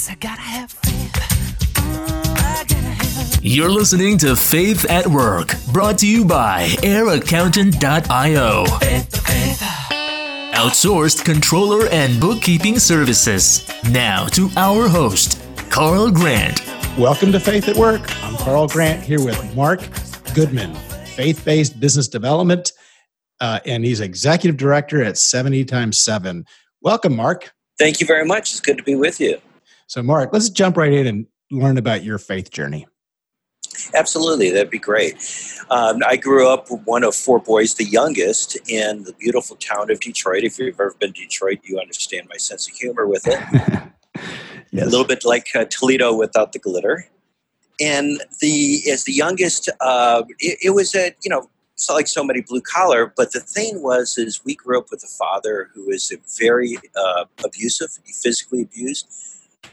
Guess I gotta have faith. Mm, gotta have You're listening to Faith at Work, brought to you by AirAccountant.io. Outsourced controller and bookkeeping services. Now to our host, Carl Grant. Welcome to Faith at Work. I'm Carl Grant here with Mark Goodman, faith based business development, uh, and he's executive director at 70 times 7. Welcome, Mark. Thank you very much. It's good to be with you. So, Mark, let's jump right in and learn about your faith journey. Absolutely, that'd be great. Um, I grew up one of four boys, the youngest, in the beautiful town of Detroit. If you've ever been to Detroit, you understand my sense of humor with it. yes. A little bit like uh, Toledo without the glitter. And the as the youngest, uh, it, it was a you know it's not like so many blue collar. But the thing was, is we grew up with a father who was very uh, abusive. He physically abused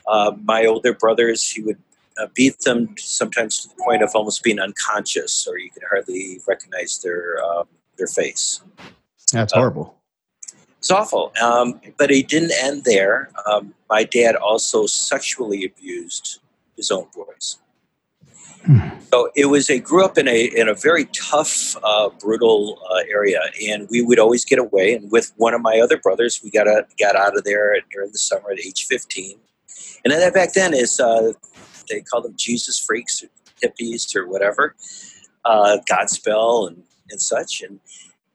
uh, my older brothers. He would uh, beat them sometimes to the point of almost being unconscious, or you could hardly recognize their uh, their face. That's horrible. It's awful. Um, but it didn't end there. Um, my dad also sexually abused his own boys. So it was a grew up in a in a very tough, uh, brutal uh, area, and we would always get away. And with one of my other brothers, we got a, got out of there during the summer at age fifteen. And then back then is uh, they called them Jesus freaks or hippies or whatever, uh, Godspell and and such. And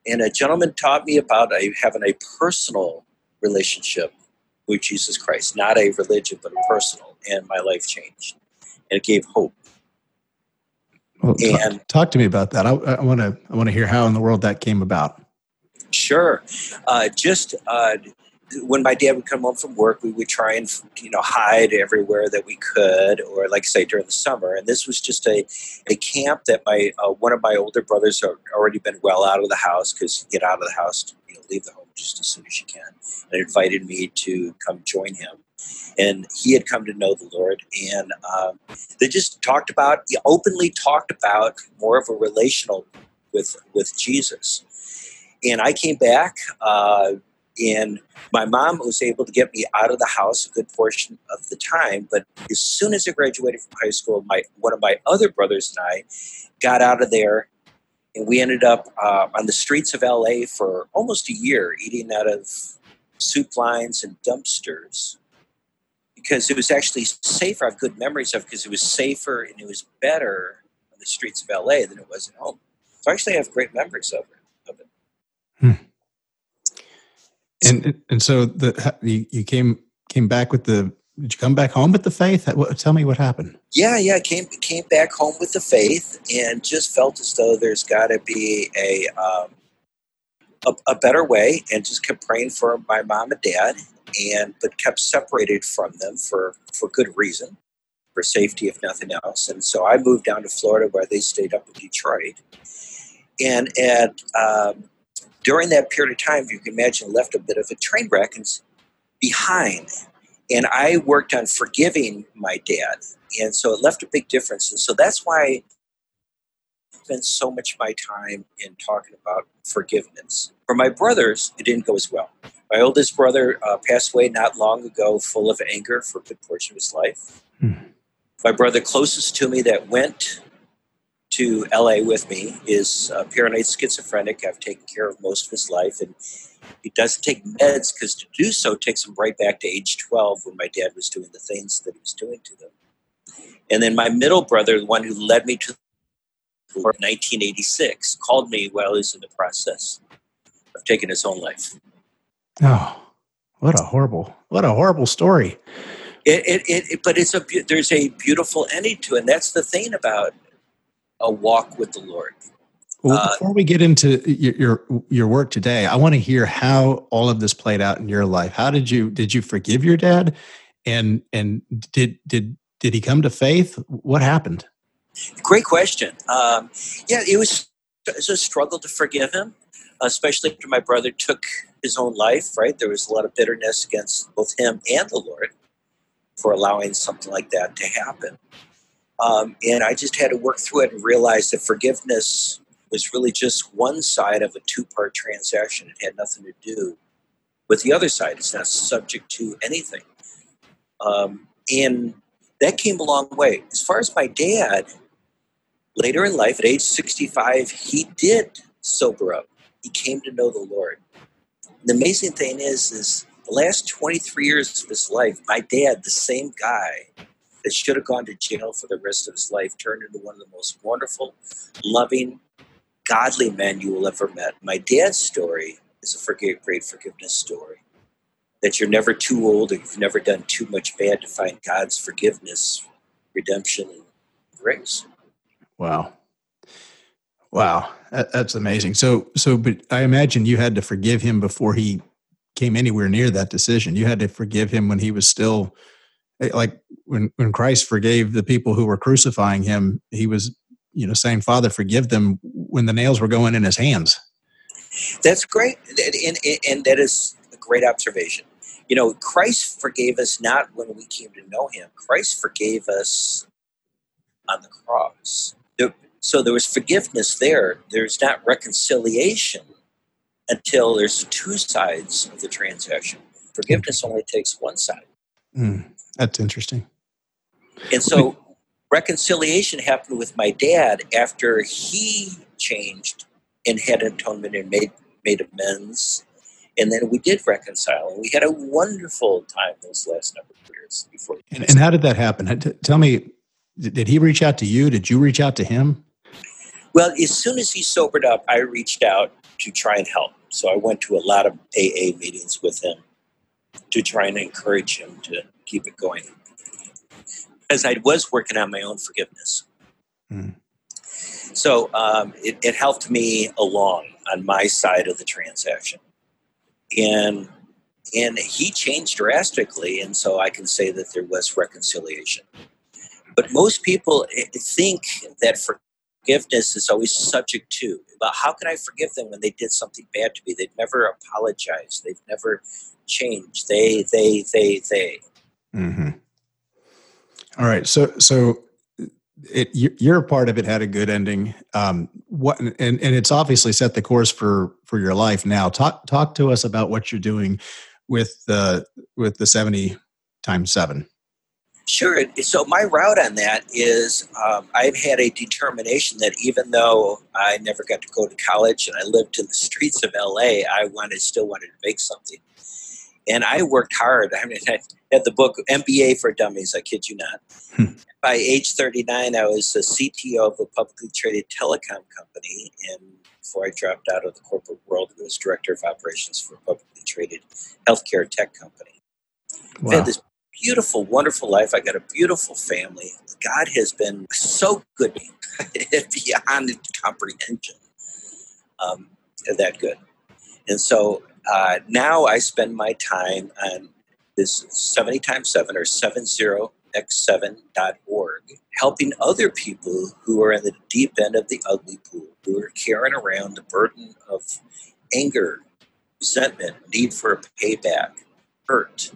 and a gentleman taught me about a, having a personal relationship with Jesus Christ, not a religion, but a personal. And my life changed, and it gave hope. Well, talk, And- talk to me about that. I want to. I want to hear how in the world that came about. Sure. Uh, just uh, when my dad would come home from work, we would try and you know hide everywhere that we could, or like I say during the summer. And this was just a, a camp that my uh, one of my older brothers had already been well out of the house because you get out of the house, you know, leave the home just as soon as you can. And invited me to come join him. And he had come to know the Lord, and um, they just talked about, openly talked about more of a relational with with Jesus and I came back, uh, and my mom was able to get me out of the house a good portion of the time. But as soon as I graduated from high school, my one of my other brothers and I got out of there, and we ended up uh, on the streets of LA for almost a year, eating out of soup lines and dumpsters. Because it was actually safer. I have good memories of because it was safer and it was better on the streets of LA than it was at home. So I actually have great memories of it. Of it. And and so the you, you came came back with the. Did you come back home with the faith? Tell me what happened. Yeah, yeah. Came came back home with the faith, and just felt as though there's got to be a, um, a a better way, and just kept praying for my mom and dad, and but kept separated from them for for good reason, for safety if nothing else. And so I moved down to Florida, where they stayed up in Detroit, and at um, during that period of time, you can imagine, left a bit of a train wreck and behind. And I worked on forgiving my dad. And so it left a big difference. And so that's why i spent so much of my time in talking about forgiveness. For my brothers it didn't go as well. My oldest brother uh, passed away not long ago full of anger for a good portion of his life. Hmm. my brother closest to me that went to la with me is uh, paranoid schizophrenic i've taken care of most of his life and he doesn't take meds because to do so takes him right back to age 12 when my dad was doing the things that he was doing to them and then my middle brother, the one who led me to the 1986, called me while he was in the process of taking his own life. Oh, what a horrible, what a horrible story. It, it, it, it- but it's a there's a beautiful ending to it. And that's the thing about a walk with the Lord. Well, Uh, before we get into your, your your work today, I want to hear how all of this played out in your life. How did you did you forgive your dad, and and did did did he come to faith? What happened? Great question. Um, yeah, it was, it was a struggle to forgive him, especially after my brother took his own life, right? There was a lot of bitterness against both him and the Lord for allowing something like that to happen. Um, and I just had to work through it and realize that forgiveness was really just one side of a two part transaction. It had nothing to do with the other side. It's not subject to anything. Um, and that came a long way. As far as my dad, later in life, at age 65, he did sober up. He came to know the Lord. The amazing thing is, is the last 23 years of his life, my dad, the same guy that should have gone to jail for the rest of his life, turned into one of the most wonderful, loving, godly men you will ever met. My dad's story is a forgive, great forgiveness story. That you're never too old or you've never done too much bad to find God's forgiveness, redemption, and grace. Wow. Wow. That's amazing. So, so, but I imagine you had to forgive him before he came anywhere near that decision. You had to forgive him when he was still like when, when Christ forgave the people who were crucifying him, he was, you know, saying, Father, forgive them when the nails were going in his hands. That's great. And, and, and that is a great observation. You know, Christ forgave us not when we came to know him, Christ forgave us on the cross. There- So there was forgiveness there. There's not reconciliation until there's two sides of the transaction. Forgiveness only takes one side. Mm, that's interesting. And so reconciliation happened with my dad after he changed and had atonement and made made amends. And then we did reconcile. And we had a wonderful time those last number of years before. And, and how did that happen? Tell me, did did he reach out to you? Did you reach out to him? Well, as soon as he sobered up, I reached out to try and help. So I went to a lot of AA meetings with him to try and encourage him to keep it going. Because I was working on my own forgiveness. Hmm. So um, it, it helped me along on my side of the transaction. And and he changed drastically, and so I can say that there was reconciliation. But most people eh, think that forgiveness is always subject to. But how can I forgive them when they did something bad to me? They've never apologized. They've never changed. They, they, they, they. Mm-hmm. All right. So, so it, your part of it had a good ending. Um, what, and, and it's obviously set the course for, for your life now. Talk, talk to us about what you're doing with the, with the 70 times seven. Sure. So my route on that is um, I've had a determination that even though I never got to go to college and I lived in the streets of LA, I wanted still wanted to make something. And I worked hard. I mean, I had the book MBA for Dummies. I kid you not. Hmm. By age 39, I was the CTO of a publicly traded telecom company. And before I dropped out of the corporate world, I was director of operations for a publicly traded healthcare tech company. I've had this beautiful, wonderful life. I got a beautiful family. God has been so good to me beyond comprehension. Um, that good. And so uh, now I spend my time on this 70 times 7 or 70x7.org, helping other people who are in the deep end of the ugly pool, who are carrying around the burden of anger, resentment, need for a payback, hurt,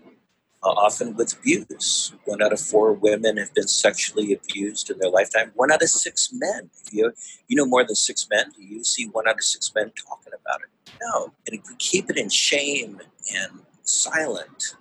Uh, often with abuse. One out of four women have been sexually abused in their lifetime. One out of six men. If you you know more than six men, do you see one out of six men talking about it? No. And if we keep it in shame and silent,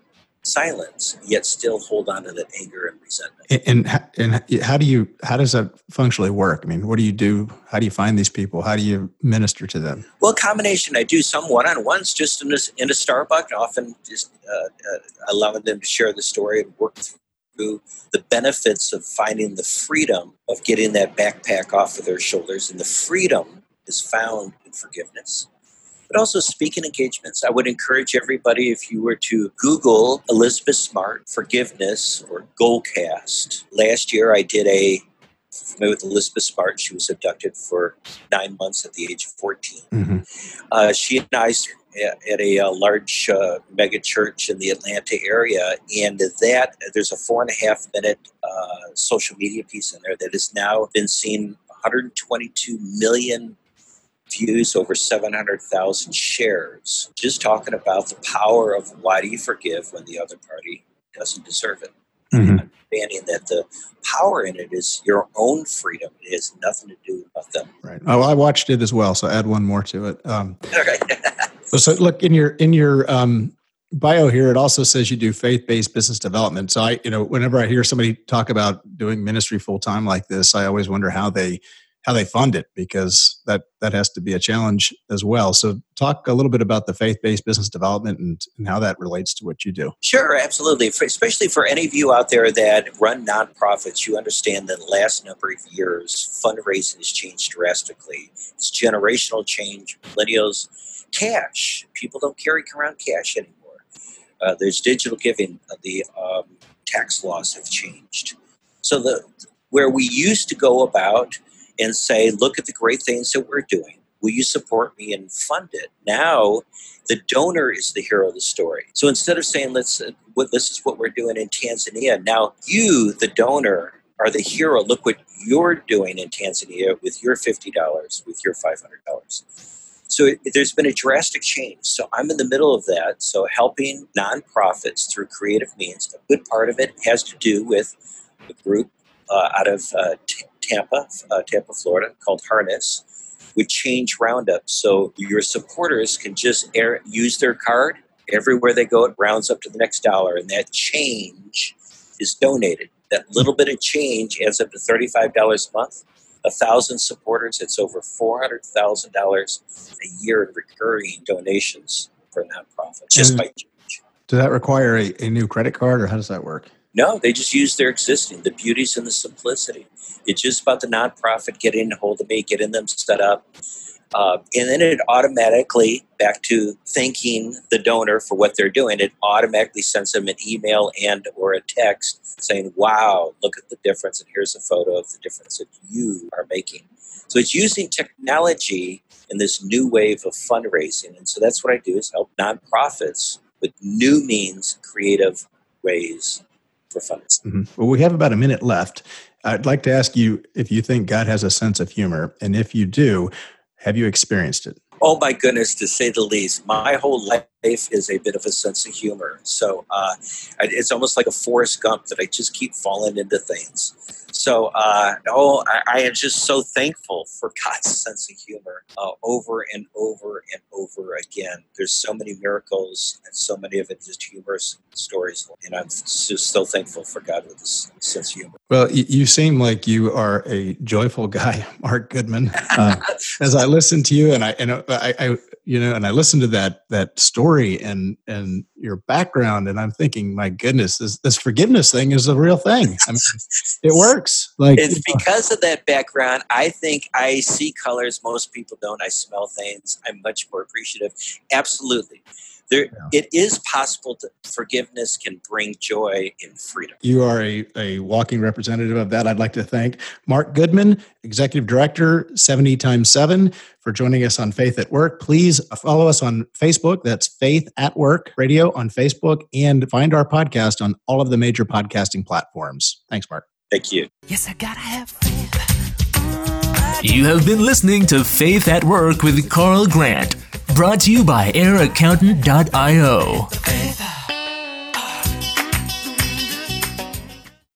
silence, yet still hold on to that anger and resentment. And, and and how do you how does that functionally work? I mean, what do you do? How do you find these people? How do you minister to them? Well, combination. I do some one-on-ones just in a, in a Starbucks, often just uh, uh, allowing them to share the story and work through the benefits of finding the freedom of getting that backpack off of their shoulders. And the freedom is found in forgiveness. But also speaking engagements. I would encourage everybody if you were to Google Elizabeth Smart forgiveness or Goalcast. Last year I did a familiar with Elizabeth Smart. She was abducted for nine months at the age of 14. Mm-hmm. Uh, she and I at at a, uh large uh, mega church in the Atlanta area, and that there's a four and a half minute uh, social media piece in there that has now been seen 122 million views, over 700,000 shares, just talking about the power of why do you forgive when the other party doesn't deserve it. Mm-hmm. Understanding that the power in it is your own freedom. It has nothing to do with them. Right. Oh, I watched it as well. So add one more to it. Um, Okay. so look in your in your um, bio here, it also says you do faith-based business development. So I, you know, whenever I hear somebody talk about doing ministry full time like this, I always wonder how they how they fund it because that that has to be a challenge as well. So talk a little bit about the faith-based business development and, and how that relates to what you do. Sure, absolutely. For, especially for any of you out there that run nonprofits, you understand that the last number of years fundraising has changed drastically. It's generational change. Millennials, cash. People don't carry around cash anymore. Uh, there's digital giving. The um, tax laws have changed. So the where we used to go about and say, look at the great things that we're doing. Will you support me and fund it? Now, the donor is the hero of the story. So instead of saying, let's, uh, what, this is what we're doing in Tanzania, now you, the donor, are the hero. Look what you're doing in Tanzania with your $50, with your $500. So it, there's been a drastic change. So I'm in the middle of that. So helping nonprofits through creative means. A good part of it has to do with a group uh, out of uh, Tampa, uh, Tampa, Florida, called Harness, with Change Roundup. So your supporters can just air, use their card everywhere they go. It rounds up to the next dollar, and that change is donated. That little bit of change adds up to thirty-five dollars a month. A thousand supporters, it's over four hundred thousand dollars a year in recurring donations for nonprofits just And- by change. Does that require a, a new credit card or how does that work? No, they just use their existing. The beauty's in the simplicity. It's just about the nonprofit getting a hold of me, getting them set up. Uh, and then it automatically, back to thanking the donor for what they're doing, it automatically sends them an email and or a text saying, wow, look at the difference. And here's a photo of the difference that you are making. So it's using technology in this new wave of fundraising. And so that's what I do is help nonprofits with new means, creative ways for fundraising. Mhm. Well, we have about a minute left. I'd like to ask you if you think God has a sense of humor. And if you do, have you experienced it? Oh my goodness, to say the least. My whole life is a bit of a sense of humor. So uh, it's almost like a Forrest Gump that I just keep falling into things. So, uh, oh, I, I am just so thankful for God's sense of humor uh, over and over and over again. There's so many miracles and so many of it just humorous stories. And I'm just so thankful for God with this sense of humor. Well, you, you seem like you are a joyful guy, Mark Goodman. Uh, as I listen to you, and I and I, I, you know, and I listen to that that story and and your background, and I'm thinking, my goodness, this this forgiveness thing is a real thing. I mean, it works. Like It's because of that background. I think I see colors most people don't. I smell things. I'm much more appreciative. Absolutely. There, it is possible that forgiveness can bring joy and freedom. You are a, a walking representative of that. I'd like to thank Mark Goodman, Executive Director, 70 times 7, for joining us on Faith at Work. Please follow us on Facebook. That's Faith at Work Radio on Facebook and find our podcast on all of the major podcasting platforms. Thanks, Mark. Thank you. Yes, I gotta have faith. You have been listening to Faith at Work with Carl Grant, Brought to you by airaccountant.io.